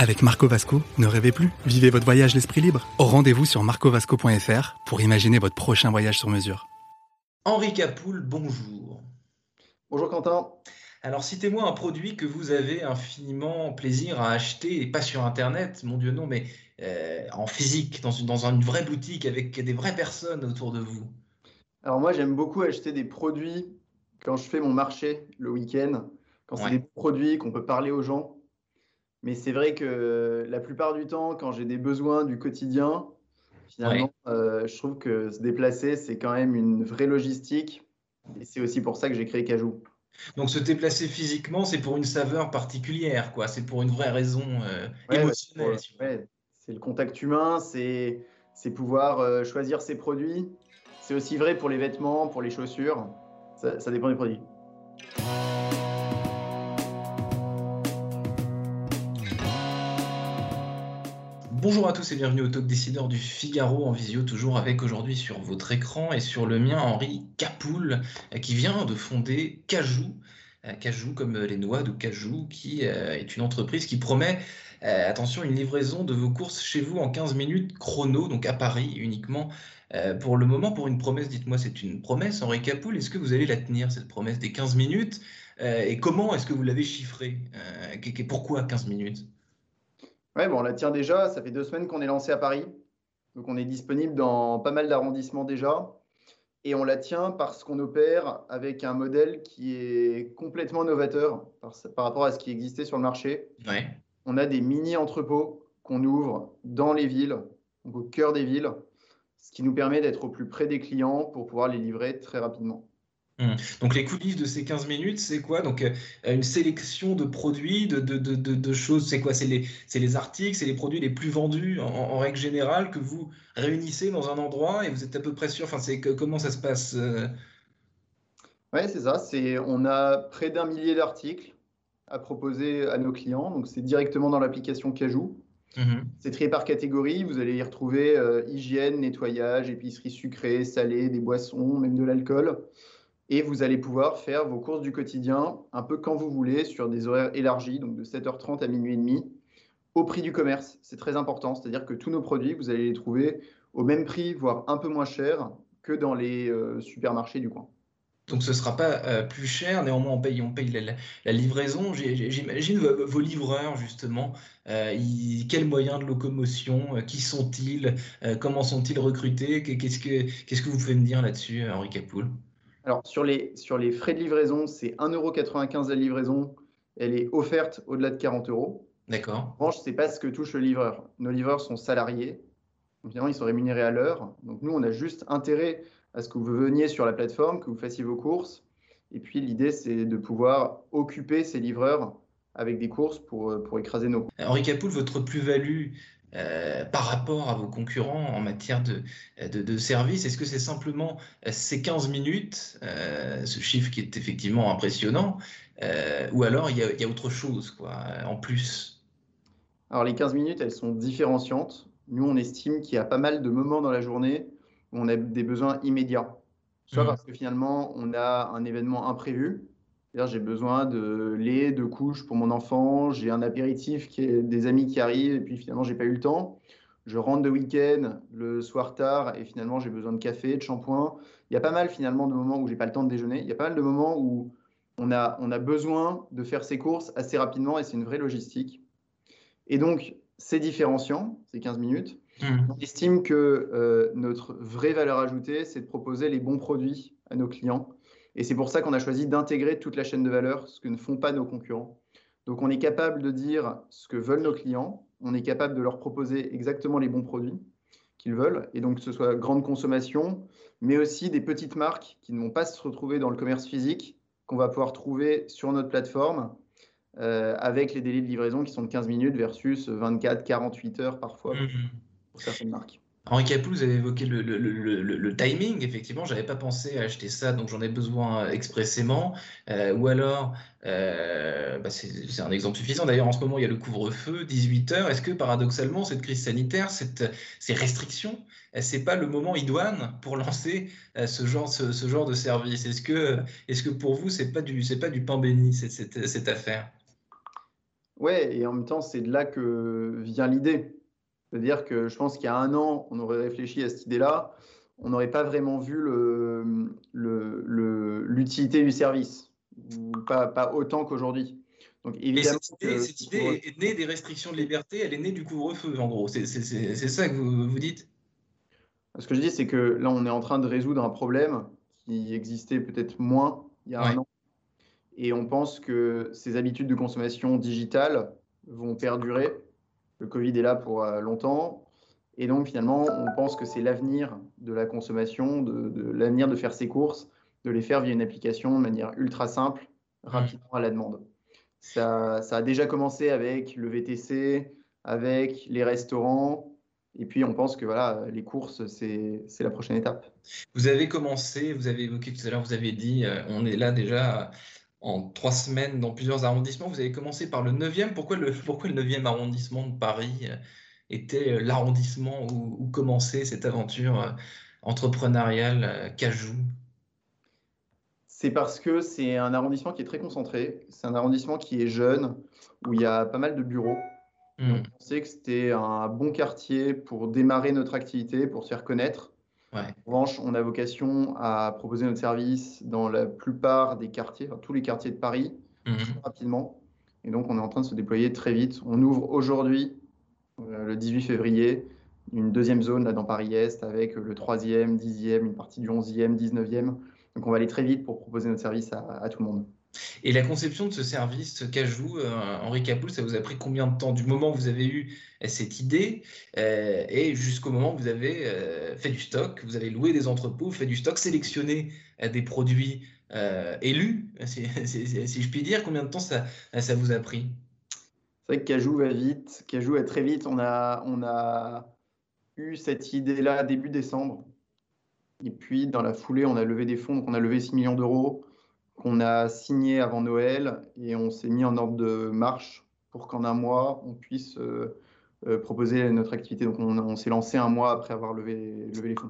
Avec Marco Vasco, ne rêvez plus, vivez votre voyage l'esprit libre. Au rendez-vous sur marcovasco.fr pour imaginer votre prochain voyage sur mesure. Henri Capoul, bonjour. Bonjour Quentin. Alors citez-moi un produit que vous avez infiniment plaisir à acheter, et pas sur Internet, mon Dieu non, mais euh, en physique, dans une, dans une vraie boutique avec des vraies personnes autour de vous. Alors moi j'aime beaucoup acheter des produits quand je fais mon marché le week-end, quand c'est des produits qu'on peut parler aux gens. Mais c'est vrai que la plupart du temps, quand j'ai des besoins du quotidien, finalement, euh, je trouve que se déplacer, c'est quand même une vraie logistique. Et c'est aussi pour ça que j'ai créé Cajou. Donc se déplacer physiquement, c'est pour une saveur particulière, quoi. C'est pour une vraie raison euh, Ouais, émotionnelle. ouais, c'est le contact humain, c'est c'est pouvoir euh, choisir ses produits. C'est aussi vrai pour les vêtements, pour les chaussures. Ça, ça dépend des produits. Bonjour à tous et bienvenue au Talk Décideur du Figaro en visio, toujours avec aujourd'hui sur votre écran et sur le mien Henri Capoul, euh, qui vient de fonder Cajou. Euh, Cajou comme les noix de cajou, qui euh, est une entreprise qui promet, attention, une livraison de vos courses chez vous en 15 minutes chrono, donc à Paris uniquement. Pour le moment, pour une promesse, dites-moi, c'est une promesse, Henri Capoul, est-ce que vous allez la tenir, cette promesse des 15 minutes? Et comment est-ce que vous l'avez chiffrée? Pourquoi 15 minutes? Bon, on la tient déjà. Ça fait deux semaines qu'on est lancé à Paris. Donc, on est disponible dans pas mal d'arrondissements déjà. Et on la tient parce qu'on opère avec un modèle qui est complètement novateur par, par rapport à ce qui existait sur le marché. Ouais. On a des mini-entrepôts qu'on ouvre dans les villes, donc au cœur des villes, ce qui nous permet d'être au plus près des clients pour pouvoir les livrer très rapidement. Hmm. Donc les coulisses de ces 15 minutes, c'est quoi? Donc euh, une sélection de produits, de, de, de, de, de choses, c'est quoi? C'est les, articles, c'est les produits les plus vendus en, en règle générale que vous réunissez dans un endroit et vous êtes à peu près sûr, enfin c'est comment ça se passe? euh, Ouais, c'est ça. On a près d'un millier d'articles à proposer à nos clients. Donc, c'est directement dans l'application Cajou. mhm. C'est trié par catégorie. Vous allez y retrouver euh, hygiène, nettoyage, épicerie sucrée, salée, des boissons, même de l'alcool. Et vous allez pouvoir faire vos courses du quotidien un peu quand vous voulez, sur des horaires élargis, donc de 7h30 à minuit et demi, au prix du commerce. C'est très important. C'est-à-dire que tous nos produits, vous allez les trouver au même prix, voire un peu moins cher que dans les euh, supermarchés du coin. Donc ce sera pas euh, plus cher, néanmoins on paye, on paye la, livraison. J'imagine vos, livreurs justement, euh, quels moyens de locomotion, qui sont-ils, comment sont-ils recrutés, Qu'est- qu'est-ce que, qu'est-ce que vous pouvez me dire là-dessus, Henri Capoul? Alors, sur les, sur les frais de livraison, c'est 1,95€ la livraison. Elle est offerte au-delà de 40 euros. D'accord. En revanche, ce n'est pas ce que touche le livreur. Nos livreurs sont salariés. Donc, évidemment, ils sont rémunérés à l'heure. Donc, nous, on a juste intérêt à ce que vous veniez sur la plateforme, que vous fassiez vos courses. Et puis, l'idée, c'est de pouvoir occuper ces livreurs avec des courses pour, euh, pour écraser nos coûts. Henri Capoul, votre plus-value euh, par rapport à vos concurrents en matière de, de, de service, est-ce que c'est simplement euh, ces 15 minutes, euh, ce chiffre qui est effectivement impressionnant, euh, ou alors il y a, il y a autre chose, quoi, en plus? Alors, les 15 minutes, elles sont différenciantes. Nous, on estime qu'il y a pas mal de moments dans la journée où on a des besoins immédiats. Soit Mhm. parce que finalement, on a un événement imprévu. C'est-à-dire, j'ai besoin de lait, de couches pour mon enfant, j'ai un apéritif qui est des amis qui arrivent, et puis finalement, j'ai pas eu le temps. Je rentre de week-end le soir tard, et finalement, j'ai besoin de café, de shampoing. Il y a pas mal finalement de moments où j'ai pas le temps de déjeuner. Il y a pas mal de moments où on a, on a besoin de faire ses courses assez rapidement, et c'est une vraie logistique. Et donc, c'est différenciant, ces 15 minutes. Mhm. On estime que euh, notre vraie valeur ajoutée, c'est de proposer les bons produits à nos clients. Et c'est pour ça qu'on a choisi d'intégrer toute la chaîne de valeur, ce que ne font pas nos concurrents. Donc on est capable de dire ce que veulent nos clients, on est capable de leur proposer exactement les bons produits qu'ils veulent, et donc que ce soit grande consommation, mais aussi des petites marques qui ne vont pas se retrouver dans le commerce physique, qu'on va pouvoir trouver sur notre plateforme, euh, avec les délais de livraison qui sont de 15 minutes versus 24, 48 heures parfois Mhm. pour certaines marques. Henri Capoul, vous avez évoqué le, timing. Effectivement, je n'avais pas pensé à acheter ça, donc j'en ai besoin expressément. Euh, ou alors, euh, bah, c'est un exemple suffisant. D'ailleurs, en ce moment, il y a le couvre-feu, 18 heures. Est-ce que paradoxalement, cette crise sanitaire, ces restrictions, euh, c'est pas le moment idoine pour lancer ce genre, de service? Est-ce que, pour vous, c'est pas du, pas du pain béni cette, cette, cette affaire? Ouais, et en même temps, c'est de là que vient l'idée. C'est-à-dire que je pense qu'il y a un an, on aurait réfléchi à cette idée-là, on n'aurait pas vraiment vu l'utilité le, du service, pas, pas autant qu'aujourd'hui. Donc, évidemment, cette idée, est née des restrictions de liberté, elle est née du couvre-feu, en gros. C'est ça que vous, vous dites? Ce que je dis, c'est que là, on est en train de résoudre un problème qui existait peut-être moins il y a un an. Et on pense que ces habitudes de consommation digitale vont perdurer le Covid est là pour euh, longtemps. Et donc, finalement, on pense que c'est l'avenir de la consommation, de, l'avenir de faire ses courses, de les faire via une application de manière ultra simple, rapidement à la demande. Ça, a déjà commencé avec le VTC, avec les restaurants. Et puis, on pense que voilà, les courses, c'est la prochaine étape. Vous avez commencé, vous avez évoqué tout à l'heure, vous avez dit, euh, on est là déjà en trois semaines dans plusieurs arrondissements. Vous avez commencé par le 9e. Pourquoi le, pourquoi le 9e arrondissement de Paris euh, était euh, l'arrondissement où, commençait cette aventure euh, entrepreneuriale Cajou? C'est parce que c'est un arrondissement qui est très concentré. C'est un arrondissement qui est jeune, où il y a pas mal de bureaux. Hmm. on sait que c'était un bon quartier pour démarrer notre activité, pour se faire connaître. En revanche, on a vocation à proposer notre service dans la plupart des quartiers, dans tous les quartiers de Paris, mhm. rapidement. Et donc, on est en train de se déployer très vite. On ouvre aujourd'hui, euh, le 18 février, une deuxième zone là, dans Paris-Est avec le 3e, 10e, une partie du 11e, 19e. Donc, on va aller très vite pour proposer notre service à tout le monde. Et la conception de ce service Cajou, euh, Henri Capoul, ça vous a pris combien de temps? Du moment où vous avez eu euh, cette idée euh, et jusqu'au moment où vous avez fait du stock, vous avez loué des entrepôts, fait du stock, sélectionné des produits élus, si, je puis dire, combien de temps ça, ça vous a pris? C'est vrai que Cajou va vite, Cajou va très vite. On a, on a eu cette idée-là début décembre. Et puis, dans la foulée, on a levé des fonds, donc on a levé 6 millions d'euros qu'on a signé avant Noël et on s'est mis en ordre de marche pour qu'en un mois, on puisse euh, euh, proposer notre activité. Donc, on, s'est lancé un mois après avoir levé, levé les fonds.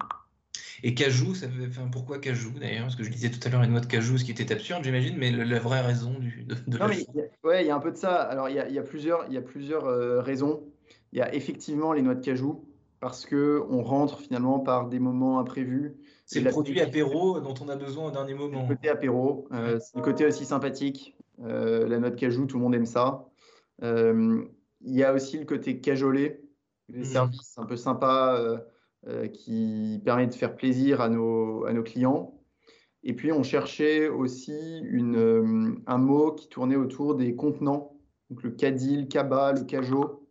Et cajou, ça fait, enfin, pourquoi cajou d'ailleurs? Parce que je disais tout à l'heure une noix de cajou, ce qui était absurde, j'imagine, mais la vraie raison du, de, Non, mais ouais, il y a un peu de ça. Alors, il y a, plusieurs, il y a plusieurs euh, raisons. Il y a effectivement les noix de cajou, parce qu'on rentre finalement par des moments imprévus. C'est le produit apéro dont on a besoin au dernier moment. Le côté apéro, euh, c'est le côté aussi sympathique. Euh, la note cajou, tout le monde aime ça. Euh, il y a aussi le côté cajolé, les mmh. services un peu sympas qui permettent de faire plaisir à nos, à nos clients. Et puis, on cherchait aussi une, un mot qui tournait autour des contenants, donc le cadil, le cabas, le cajot.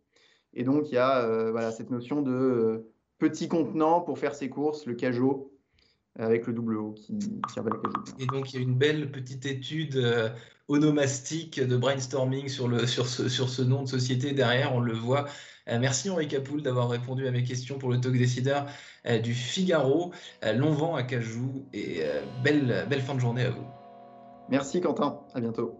Et donc, il y a euh, voilà, cette notion de euh, petit contenant pour faire ses courses, le cajot, avec le double O qui, qui. Et donc, il y a une belle petite étude euh, onomastique de brainstorming sur, le, sur, ce, sur ce nom de société derrière, on le voit. merci Henri Capoul d'avoir répondu à mes questions pour le talk décideur du Figaro. long vent à Cajou et belle, belle fin de journée à vous. Merci Quentin, à bientôt.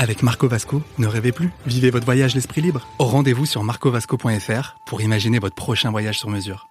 Avec Marco Vasco, ne rêvez plus. Vivez votre voyage l'esprit libre. Au rendez-vous sur marcovasco.fr pour imaginer votre prochain voyage sur mesure.